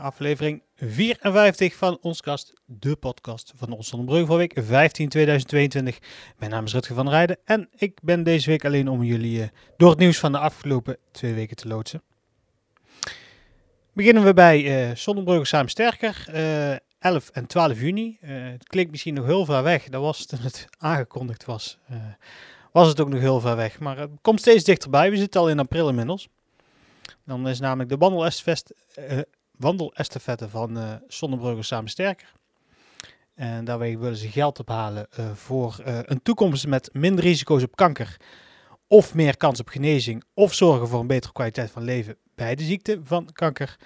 aflevering 54 van ons kast, de podcast van ons Zonnebrug van week 15 2022. Mijn naam is Rutger van Rijden en ik ben deze week alleen om jullie uh, door het nieuws van de afgelopen twee weken te loodsen. Beginnen we bij uh, Samen Sterker, uh, 11 en 12 juni. het klinkt misschien nog heel ver weg, dat was toen het aangekondigd was. was het ook nog heel ver weg, maar het komt steeds dichterbij. We zitten al in april inmiddels. Dan is namelijk de uh, wandelestafette van uh, Zonnebrugge Samen Sterker. En daarbij willen ze geld ophalen uh, voor uh, een toekomst met minder risico's op kanker. Of meer kans op genezing. Of zorgen voor een betere kwaliteit van leven bij de ziekte van kanker.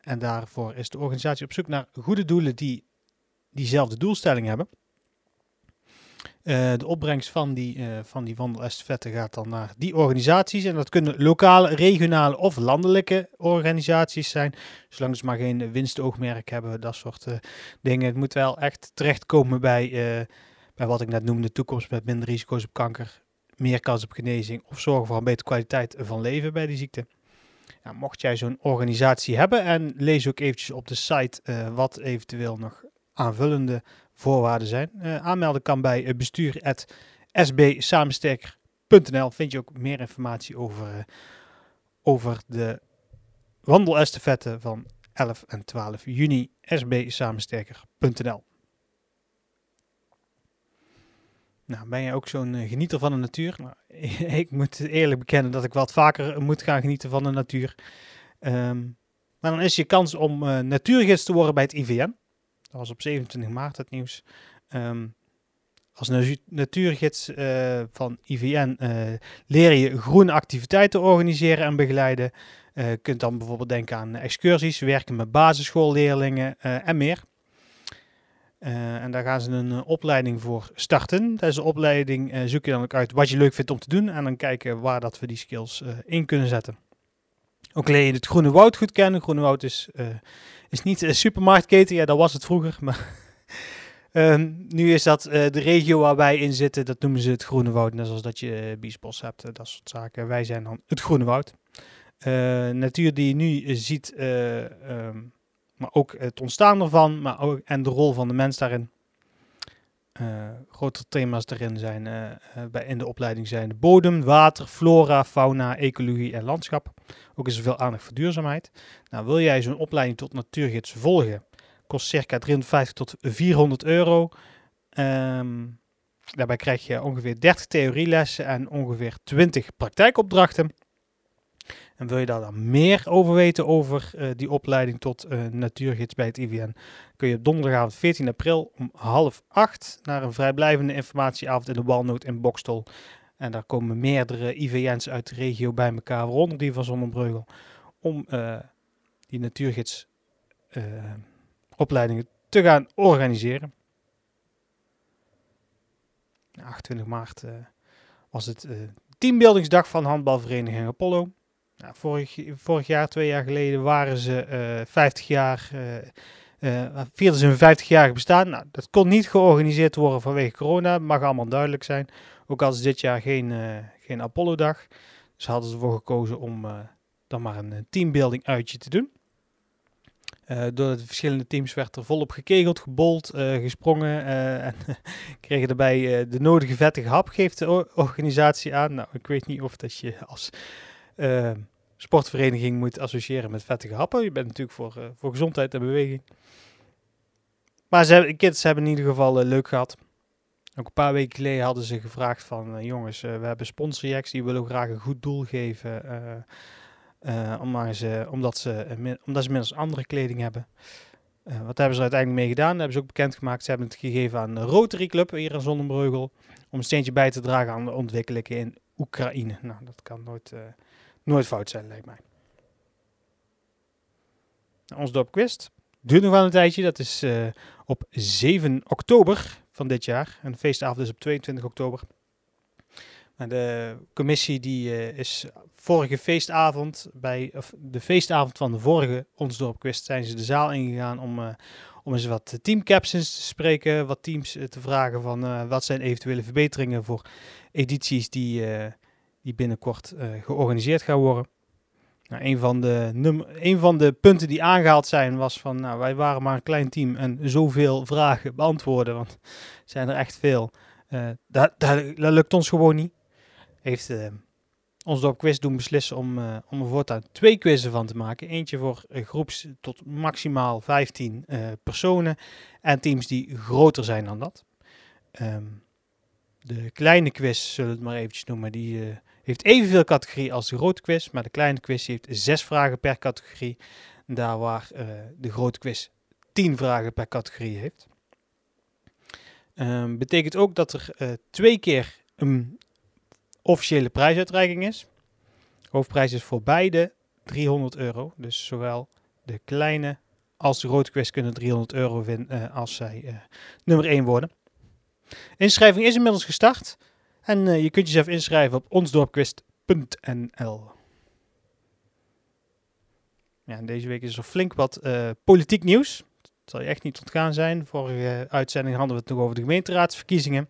en daarvoor is de organisatie op zoek naar goede doelen die diezelfde doelstelling hebben. Uh, de opbrengst van die, uh, van die gaat dan naar die organisaties. En dat kunnen lokale, regionale of landelijke organisaties zijn. Zolang ze maar geen winstoogmerk hebben, dat soort uh, dingen. Het moet wel echt terechtkomen bij, bij wat ik net noemde: toekomst met minder risico's op kanker, meer kans op genezing of zorgen voor een betere kwaliteit van leven bij die ziekte. Ja, mocht jij zo'n organisatie hebben en lees ook eventjes op de site wat eventueel nog aanvullende voorwaarden zijn. Uh, aanmelden kan bij uh, bestuur.sbsamensterker.nl. Vind je ook meer informatie over, uh, over de wandelestafette van 11 en 12 juni. sbsamensterker.nl. Nou, ben je ook zo'n genieter van de natuur? Nou, ik moet eerlijk bekennen dat ik wat vaker moet gaan genieten van de natuur. Um, maar dan is je kans om natuurgids te worden bij het IVN. Dat was op 27 maart het nieuws. Um, als natuurgids uh, van IVN eh, leer je groene activiteiten organiseren en begeleiden. Je uh, kunt dan bijvoorbeeld denken aan excursies, werken met basisschoolleerlingen en meer. en daar gaan ze een opleiding voor starten. Deze opleiding zoek je dan ook uit wat je leuk vindt om te doen en dan kijken waar dat we die skills in kunnen zetten. Ook leer je het Groene Woud goed kennen. Groene Woud is is niet een supermarktketen, ja, dat was het vroeger. Maar um, nu is dat uh, de regio waar wij in zitten, dat noemen ze het Groene Woud. Net zoals dat je Biesbos hebt, dat soort zaken. Wij zijn dan het Groene Woud. natuur die je nu ziet, um, maar ook het ontstaan ervan, maar ook, en de rol van de mens daarin. Uh, grotere thema's erin zijn uh, bij, in de opleiding zijn de bodem, water, flora, fauna, ecologie en landschap. Ook is er veel aandacht voor duurzaamheid. Nou, wil jij zo'n opleiding tot natuurgids volgen, kost circa 350 tot 400 euro. Um, daarbij krijg je ongeveer 30 theorielessen en ongeveer 20 praktijkopdrachten. En wil je daar dan meer over weten over uh, die opleiding tot uh, natuurgids bij het IVN, kun je op donderdagavond 14 april om half acht naar een vrijblijvende informatieavond in de Walnoot in Bokstol. En daar komen meerdere IVN's uit de regio bij elkaar, waaronder die van Zonnebreugel, om uh, die natuurgids opleidingen te gaan organiseren. 28 maart was het teambuildingsdag van handbalvereniging Apollo. Nou, vorig, vorig, jaar, twee jaar geleden, waren ze uh, 50 jaar, uh, vierden ze hun 50-jarige bestaan. Nou, dat kon niet georganiseerd worden vanwege corona, mag allemaal duidelijk zijn. Ook als dit jaar geen, uh, geen Apollo-dag. Dus hadden ze ervoor gekozen om dan maar een teambuilding uitje te doen. door de verschillende teams werd er volop gekegeld, gebold, gesprongen en kregen daarbij de nodige vettige hap, geeft de organisatie aan. Nou, ik weet niet of dat je als sportvereniging moet associëren met vettige happen. Je bent natuurlijk voor, uh, voor gezondheid en beweging. Maar ze hebben, kids hebben in ieder geval uh, leuk gehad. Ook een paar weken geleden hadden ze gevraagd van... jongens, we hebben sponsorjacks, die willen graag een goed doel geven... omdat, ze, omdat, ze, omdat ze inmiddels andere kleding hebben. wat hebben ze uiteindelijk mee gedaan? Dat hebben ze ook bekendgemaakt. Ze hebben het gegeven aan de Rotary Club hier in Zonnebreugel. Om een steentje bij te dragen aan de ontwikkelingen in Oekraïne. Nou, dat kan nooit nooit fout zijn, lijkt mij. Ons dorpquist duurt nog wel een tijdje. Dat is uh, op 7 oktober van dit jaar. En de feestavond is op 22 oktober. Maar de commissie die uh, is vorige feestavond, bij of de feestavond van de vorige Ons Dorpquist, zijn ze de zaal ingegaan om, uh, om eens wat teamcaptions te spreken. Wat teams te vragen van wat zijn eventuele verbeteringen voor edities die die binnenkort uh, georganiseerd gaat worden. Nou, een, van de van de punten die aangehaald zijn was van, nou, wij waren maar een klein team en zoveel vragen beantwoorden, want zijn er echt veel. Uh, dat, lukt ons gewoon niet. Heeft uh, ons door quiz doen beslissen om, uh, om er voortaan twee quizzen van te maken. Eentje voor groeps tot maximaal 15 personen en teams die groter zijn dan dat. Um, de kleine quiz, zullen we het maar eventjes noemen, die heeft evenveel categorie als de grote quiz, maar de kleine quiz heeft zes vragen per categorie. Daar waar uh, de grote quiz tien vragen per categorie heeft. Um, betekent ook dat er uh, twee keer een officiële prijsuitreiking is. Hoofdprijs is voor beide 300 euro. Dus zowel de kleine als de grote quiz kunnen 300 euro winnen uh, als zij nummer 1 worden. Inschrijving is inmiddels gestart. En uh, je kunt jezelf inschrijven op onsdorpquest.nl. Ja, deze week is er flink wat uh, politiek nieuws. Dat zal je echt niet ontgaan zijn. Vorige uitzending hadden we het nog over de gemeenteraadsverkiezingen.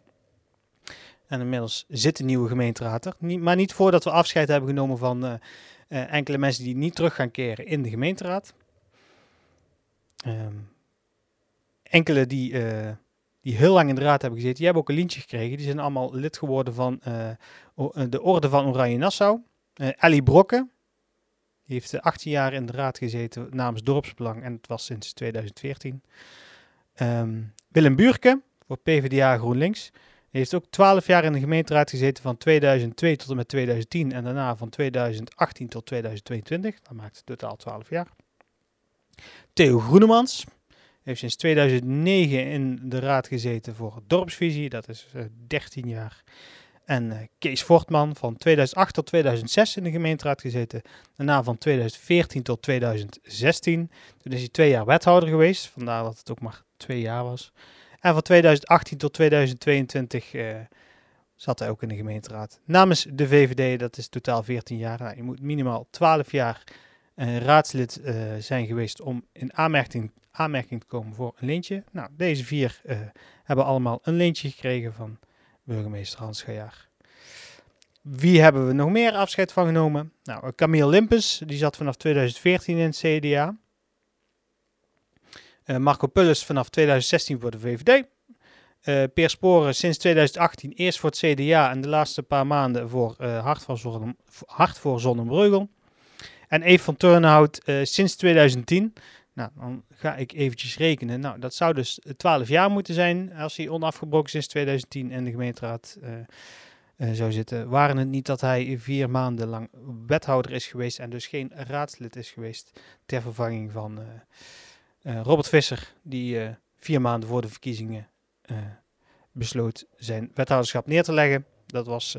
En inmiddels zit de nieuwe gemeenteraad er. Niet, maar niet voordat we afscheid hebben genomen van enkele mensen die niet terug gaan keren in de gemeenteraad. Um, enkele die die heel lang in de raad hebben gezeten, die hebben ook een lintje gekregen. Die zijn allemaal lid geworden van uh, de Orde van Oranje Nassau. Uh, Ellie Brokke, die heeft 18 jaar in de raad gezeten namens Dorpsbelang en het was sinds 2014. Um, ehm, Willem Buurke, voor PvdA GroenLinks. Die heeft ook 12 jaar in de gemeenteraad gezeten van 2002 tot en met 2010 en daarna van 2018 tot 2022. Dat maakt totaal 12 jaar. Theo Groenemans, heeft sinds 2009 in de raad gezeten voor dorpsvisie, dat is uh, eh, 13 jaar. En uh, Kees Fortman van 2008 tot 2006 in de gemeenteraad gezeten. Daarna van 2014 tot 2016. Toen is hij twee jaar wethouder geweest, vandaar dat het ook maar twee jaar was. En van 2018 tot 2022 uh, eh, zat hij ook in de gemeenteraad. Namens de VVD, dat is totaal 14 jaar. Nou, je moet minimaal 12 jaar raadslid zijn geweest om in aanmerking aanmerking te komen voor een leentje. Nou, deze vier uh, hebben allemaal een leentje gekregen van burgemeester Hans Gajaar. Wie hebben we nog meer afscheid van genomen? Nou, Camille Limpes, die zat vanaf 2014 in het CDA. Eh, Marco Pulles vanaf 2016 voor de VVD. Uh, eh, Peer Sporen sinds 2018 eerst voor het CDA en de laatste paar maanden voor uh, Hart, voor Zonne, Hart voor Zonnebreugel. En Eve van Turnhout sinds 2010 nou, dan ga ik eventjes rekenen. Nou, dat zou dus 12 jaar moeten zijn als hij onafgebroken sinds 2010 in de gemeenteraad uh, uh, zou zitten. Waren het niet dat hij vier maanden lang wethouder is geweest en dus geen raadslid is geweest ter vervanging van uh, Robert Visser, die vier maanden voor de verkiezingen besloot zijn wethouderschap neer te leggen. Dat was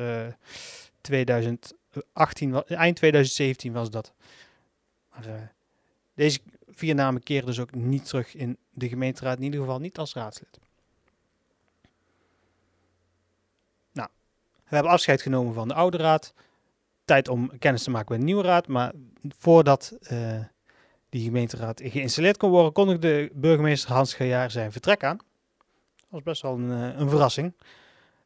2018, eind 2017 was dat. Maar, deze vier namen keren dus ook niet terug in de gemeenteraad, in ieder geval niet als raadslid. Nou, we hebben afscheid genomen van de oude raad. Tijd om kennis te maken met de nieuwe raad. Maar voordat uh, die gemeenteraad geïnstalleerd kon worden, kondigde burgemeester Hans Gejaar zijn vertrek aan. Dat was best wel een, uh, een verrassing.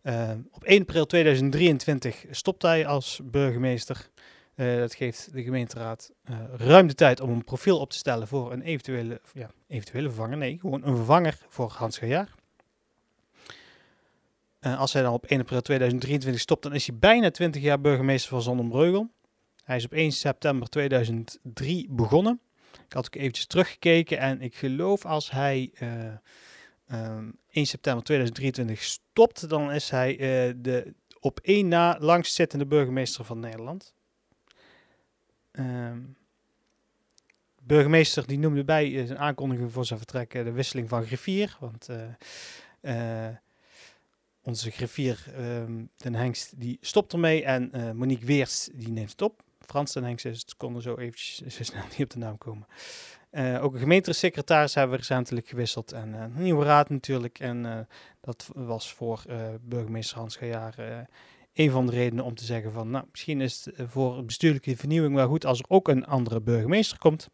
Uh, op 1 april 2023 stopte hij als burgemeester. Uh, dat geeft de gemeenteraad uh, ruim de tijd om een profiel op te stellen voor een eventuele, ja, eventuele vervanger. Nee, gewoon een vervanger voor Hans Gajaar. Uh, als hij dan op 1 april 2023 stopt, dan is hij bijna 20 jaar burgemeester van Zonnebreugel. Hij is op 1 september 2003 begonnen. Ik had ook eventjes teruggekeken en ik geloof als hij um, 1 september 2023 stopt, dan is hij de op één na langstzittende burgemeester van Nederland. Um, burgemeester die noemde bij zijn aankondiging voor zijn vertrek de wisseling van griffier. Want uh, onze griffier um, Den Hengst die stopt ermee en Monique Weers die neemt het op. Frans Den Hengst is het konden zo eventjes snel niet op de naam komen. ook een gemeentesecretaris hebben we recentelijk gewisseld en een nieuwe raad natuurlijk. En dat was voor burgemeester Hans Gejaar een van de redenen om te zeggen van, nou, misschien is het eh, voor bestuurlijke vernieuwing wel goed als er ook een andere burgemeester komt.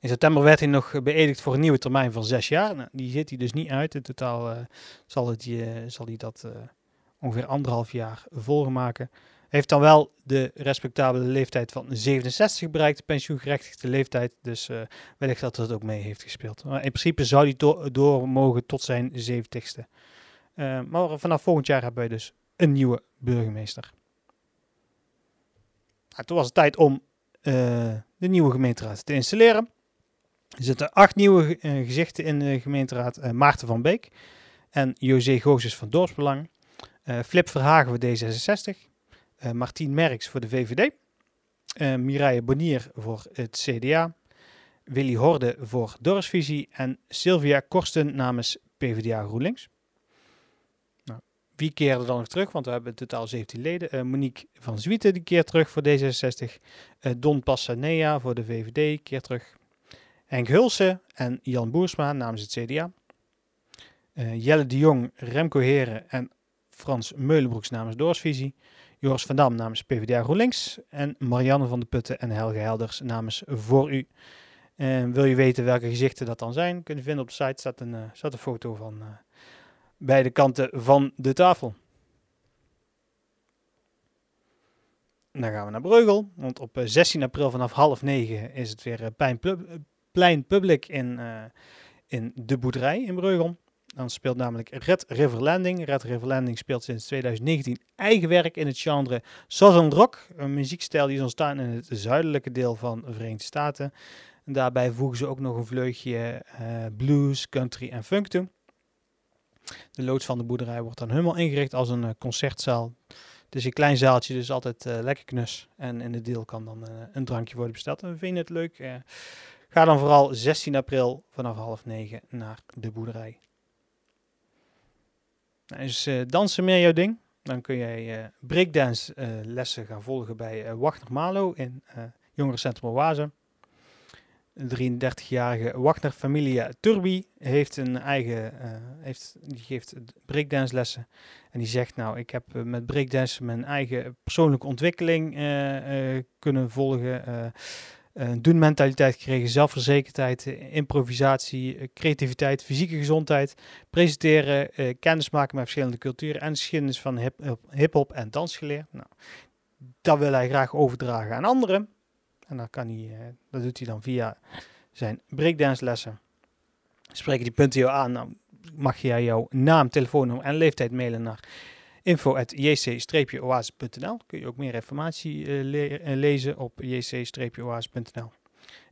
In september werd hij nog beëdigd voor een nieuwe termijn van zes jaar. Nou, die zit hij dus niet uit. In totaal uh, zal, het, uh, zal hij dat ongeveer anderhalf jaar volgen maken. Heeft dan wel de respectabele leeftijd van 67 bereikt, de pensioengerechtigde leeftijd. Dus wellicht dat het ook mee heeft gespeeld. Maar in principe zou hij door mogen tot zijn 70ste. Uh, maar vanaf volgend jaar hebben wij dus een nieuwe burgemeester. Nou, toen was het tijd om uh, de nieuwe gemeenteraad te installeren. Er zitten acht nieuwe gezichten in de gemeenteraad. Maarten van Beek en José Goossens van Dorpsbelang. Flip Verhagen voor D66. Uh, Martien Merks voor de VVD. Mireille Bonier voor het CDA. Willy Horde voor Dorpsvisie. En Sylvia Korsten namens PvdA GroenLinks. Wie keerde dan nog terug? Want we hebben in totaal 17 leden. Uh, Monique van Zwieten die keert terug voor D66. Don Passanea voor de VVD keert terug. Henk Hulsen en Jan Boersma namens het CDA. Jelle de Jong, Remco Heren en Frans Meulenbroeks namens Doorsvisie. Joris van Dam namens PvdA GroenLinks en Marianne van de Putten en Helge Helders namens Voor U. En wil je weten welke gezichten dat dan zijn, kun je vinden op de site staat een, staat een foto van beide kanten van de tafel. Dan gaan we naar Breugel, want op 16 eh, april vanaf half negen is het weer plein public in, in de boerderij in Breugel. Dan speelt namelijk Red River Landing. Red River Landing speelt sinds 2019 eigen werk in het genre Southern Rock. Een muziekstijl die is ontstaan in het zuidelijke deel van de Verenigde Staten. En daarbij voegen ze ook nog een vleugje blues, country en funk toe. De loods van de boerderij wordt dan helemaal ingericht als een uh, concertzaal. Het is een klein zaaltje, dus altijd uh, lekker knus. En in de deel kan dan een drankje worden besteld. En we vinden het leuk. ga dan vooral 16 april vanaf half negen naar de boerderij. Nou, is uh, dansen meer jouw ding? Dan kun jij breakdance lessen gaan volgen bij Wagner Malo in Jongerencentrum Oase. De 33-jarige Wagner Familia Turbi heeft een eigen, heeft, die geeft breakdance lessen. En die zegt nou, ik heb met breakdance mijn eigen persoonlijke ontwikkeling kunnen volgen een doen-mentaliteit gekregen, zelfverzekerdheid, improvisatie, eh, creativiteit, fysieke gezondheid, presenteren, eh, kennis maken met verschillende culturen en geschiedenis van hip-hop en dans geleerd. Nou, dat wil hij graag overdragen aan anderen. En dat, kan eh, dat doet hij dan via zijn breakdance lessen. Spreken die punten jou aan, dan mag jij jouw naam, telefoonnummer en leeftijd mailen naar info.jc-oase.nl. Kun je ook meer informatie le uh, lezen op jc-oase.nl.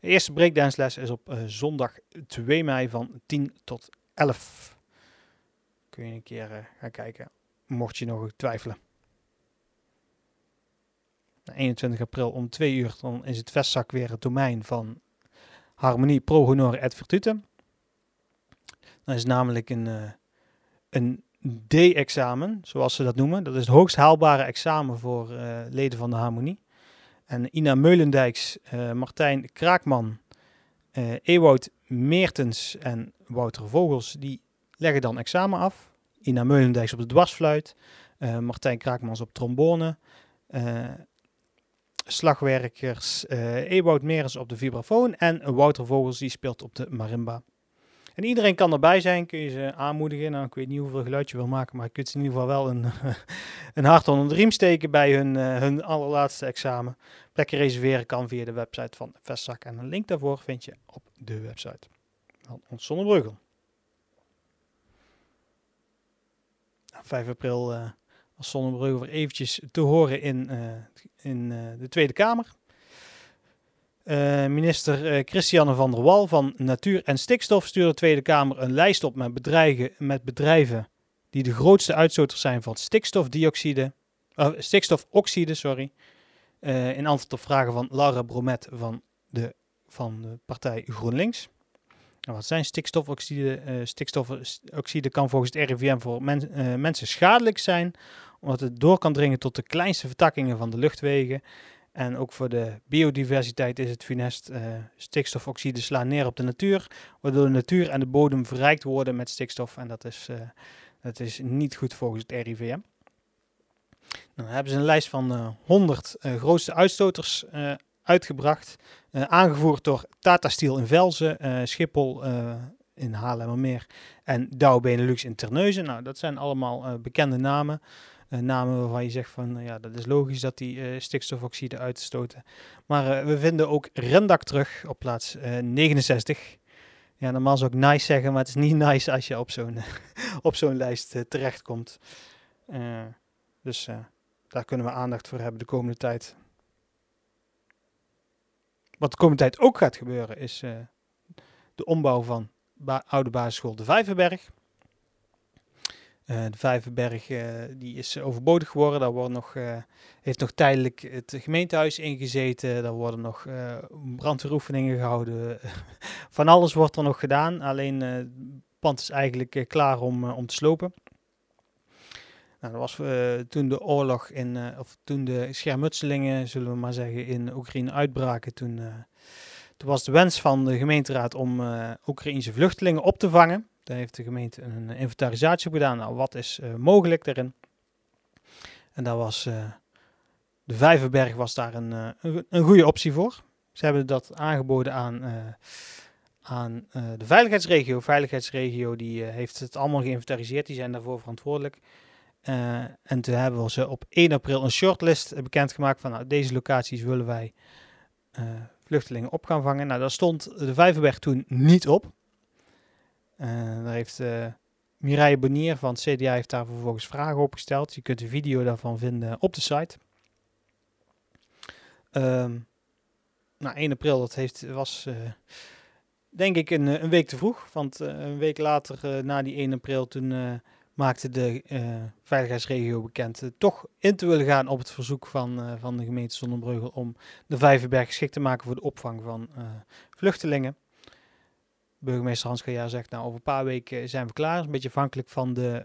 De eerste breakdance les is op zondag 2 mei van 10 tot 11. Kun je een keer gaan kijken, mocht je nog twijfelen. 21 april om 2 uur dan is het vestzak weer het domein van Harmonie Pro Honor et Virtute. Dan is namelijk een, een D-examen, zoals ze dat noemen. Dat is het hoogst haalbare examen voor uh, leden van de Harmonie. En Ina Meulendijks, uh, Martijn Kraakman, Ewout Meertens en Wouter Vogels, die leggen dan examen af. Ina Meulendijks op de dwarsfluit, Martijn Kraakmans op trombone, slagwerkers Ewout Meertens op de vibrafoon en Wouter Vogels die speelt op de marimba. En iedereen kan erbij zijn, kun je ze aanmoedigen. Nou, ik weet niet hoeveel geluid je wil maken, maar je kunt ze in ieder geval wel een, een hart onder de riem steken bij hun, uh, hun allerlaatste examen. Plekken reserveren kan via de website van Vestzak. En een link daarvoor vind je op de website van ons Zonnebreugel. 5 nou, april uh, was Zonnebreugel weer eventjes te horen in, uh, in de Tweede Kamer. Uh, minister uh, Christiane van der Wal van Natuur en Stikstof stuurde de Tweede Kamer een lijst op met, bedrijven, met bedrijven die de grootste uitstoters zijn van stikstofdioxide, stikstofoxide. Sorry, in antwoord op vragen van Laura Bromet van de, van de partij GroenLinks. Nou, wat zijn stikstofoxide? stikstofoxide kan volgens het RIVM voor men, mensen schadelijk zijn, omdat het door kan dringen tot de kleinste vertakkingen van de luchtwegen en ook voor de biodiversiteit is het funest. Uh, stikstofoxide slaan neer op de natuur, waardoor de natuur en de bodem verrijkt worden met stikstof. En dat is, uh, dat is niet goed volgens het RIVM. Dan hebben ze een lijst van uh, 100 grootste uitstoters eh, uitgebracht. aangevoerd door Tata Steel in Velzen, Schiphol in Haarlemmermeer en Dow Benelux in Terneuzen. Nou, dat zijn allemaal bekende namen. namen waarvan je zegt van ja, dat is logisch dat die stikstofoxide uitstoten. Maar we vinden ook Rendak terug op plaats 69. Ja, normaal zou ik nice zeggen, maar het is niet nice als je op zo'n op zo'n lijst terechtkomt. dus daar kunnen we aandacht voor hebben de komende tijd. Wat de komende tijd ook gaat gebeuren is uh, de ombouw van oude basisschool De Vijverberg. Uh, de Vijverberg uh, die is overbodig geworden. Daar wordt nog, heeft nog tijdelijk het gemeentehuis ingezeten. Daar worden nog brandweeroefeningen gehouden. Van alles wordt er nog gedaan. Alleen het pand is eigenlijk klaar om, om te slopen. Nou, dat was uh, toen de oorlog in, uh, of toen de schermutselingen, zullen we maar zeggen, in Oekraïne uitbraken. Toen, uh, toen was de wens van de gemeenteraad om Oekraïnse vluchtelingen op te vangen. Daar heeft de gemeente een inventarisatie op gedaan. Nou, wat is mogelijk daarin? En daar was de Vijverberg was daar een, een, een, goede optie voor. Ze hebben dat aangeboden aan, aan de veiligheidsregio. Veiligheidsregio die heeft het allemaal geïnventariseerd. Die zijn daarvoor verantwoordelijk. Uh, en toen hebben we ze op 1 april een shortlist bekendgemaakt van nou, deze locaties willen wij uh, vluchtelingen op gaan vangen. Nou, daar stond de Vijverberg toen niet op. Uh, daar heeft Mireille Bonier van het CDA heeft daar vervolgens vragen op gesteld. Je kunt een video daarvan vinden op de site. Um, nou, 1 april, dat heeft, was denk ik een, een, week te vroeg. Want een week later, na die 1 april, toen maakte de uh, veiligheidsregio bekend uh, toch in te willen gaan op het verzoek van, uh, van de gemeente Zonnebreugel om de Vijverberg geschikt te maken voor de opvang van vluchtelingen. Burgemeester Hans Kaja zegt, nou over een paar weken zijn we klaar. Een beetje afhankelijk van, de,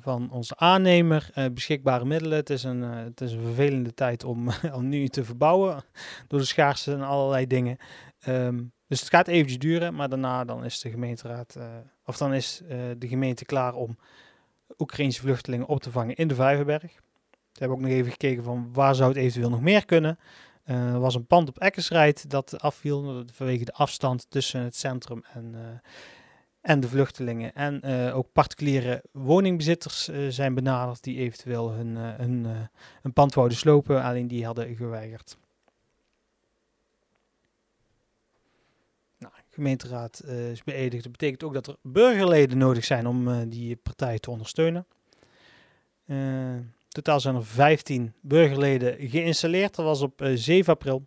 van onze aannemer, beschikbare middelen. Het is een, het is een vervelende tijd om, om nu te verbouwen door de schaarste en allerlei dingen. Um, dus het gaat eventjes duren, maar daarna dan is de gemeenteraad, of dan is de gemeente klaar om Oekraïnse vluchtelingen op te vangen in de Vijverberg. Ze hebben ook nog even gekeken van waar zou het eventueel nog meer kunnen. Uh, er was een pand op Eckersrijd dat afviel vanwege de afstand tussen het centrum en, uh, en de vluchtelingen. En uh, ook particuliere woningbezitters zijn benaderd die eventueel hun, hun, een pand wouden slopen, alleen die hadden geweigerd. Gemeenteraad uh, is beëdigd. Dat betekent ook dat er burgerleden nodig zijn om uh, die partij te ondersteunen. Uh, totaal zijn er 15 burgerleden geïnstalleerd. Dat was op 7 april.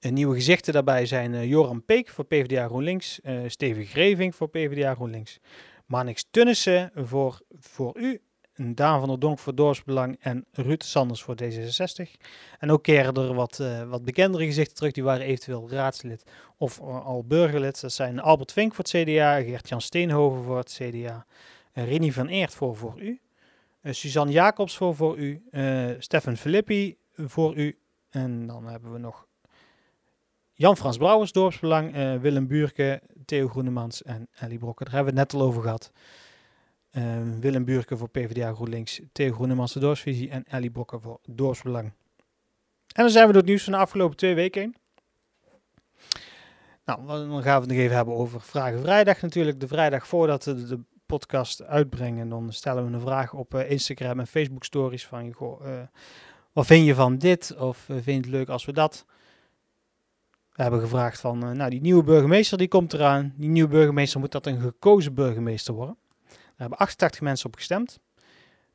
nieuwe gezichten daarbij zijn Joram Peek voor PvdA GroenLinks, Steven Greving voor PvdA GroenLinks, Manix Tunnissen voor, voor u Daan van der Donk voor Dorpsbelang en Ruud Sanders voor D66. En ook keren er wat, uh, wat bekendere gezichten terug, die waren eventueel raadslid of uh, al burgerlid. Dat zijn Albert Vink voor het CDA, Gert-Jan Steenhoven voor het CDA, uh, Rini van Eert voor Voor U, Suzanne Jacobs voor Voor U, Stefan Filippi voor U. En dan hebben we nog Jan-Frans Brouwers, Dorpsbelang, Willem Buurke, Theo Groenemans en Ellie Brokken. Daar hebben we het net al over gehad. Uh, Willem Buurke voor PvdA GroenLinks, Theo Groenemans de Dorpsvisie en Ellie Brokken voor Dorpsbelang. En dan zijn we door het nieuws van de afgelopen twee weken heen. Nou, dan gaan we het nog even hebben over Vragen Vrijdag natuurlijk. De vrijdag voordat we de podcast uitbrengen, dan stellen we een vraag op uh, Instagram en Facebook stories van, uh, wat vind je van dit? Of uh, vind je het leuk als we dat? We hebben gevraagd van, nou die nieuwe burgemeester die komt eraan. Die nieuwe burgemeester moet dat een gekozen burgemeester worden. Daar hebben 88 mensen op gestemd.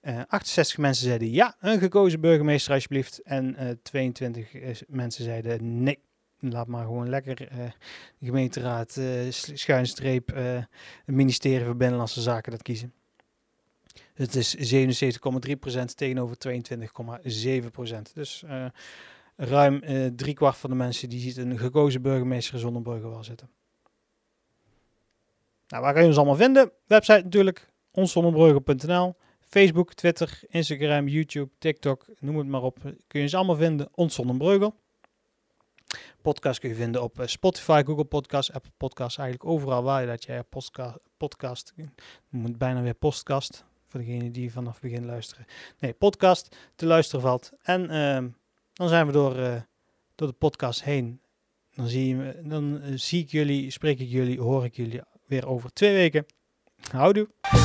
Uh, eh, 68 mensen zeiden ja, een gekozen burgemeester alsjeblieft. En uh, 22 uh, mensen zeiden nee. Laat maar gewoon lekker uh, de gemeenteraad, schuinstreep, het ministerie van Binnenlandse Zaken dat kiezen. Het is 77,3% tegenover 22,7%. Dus ruim driekwart van de mensen die ziet een gekozen burgemeester zonder burger wel zitten. Nou, waar kan je ons allemaal vinden? Website natuurlijk onszonnebrugge.nl. Facebook, Twitter, Instagram, YouTube, TikTok, noem het maar op. Kun je ze allemaal vinden, Ons Podcast kun je vinden op eh, Spotify, Google Podcast, Apple Podcast, eigenlijk overal waar je dat jij podcast, podcast, moet bijna weer podcast, voor degene die vanaf het begin luisteren. Nee, podcast te luisteren valt. En uh, dan zijn we door, uh, door de podcast heen. Dan, zie, je, dan uh, zie ik jullie, spreek ik jullie, hoor ik jullie weer over twee weken. Houdoe!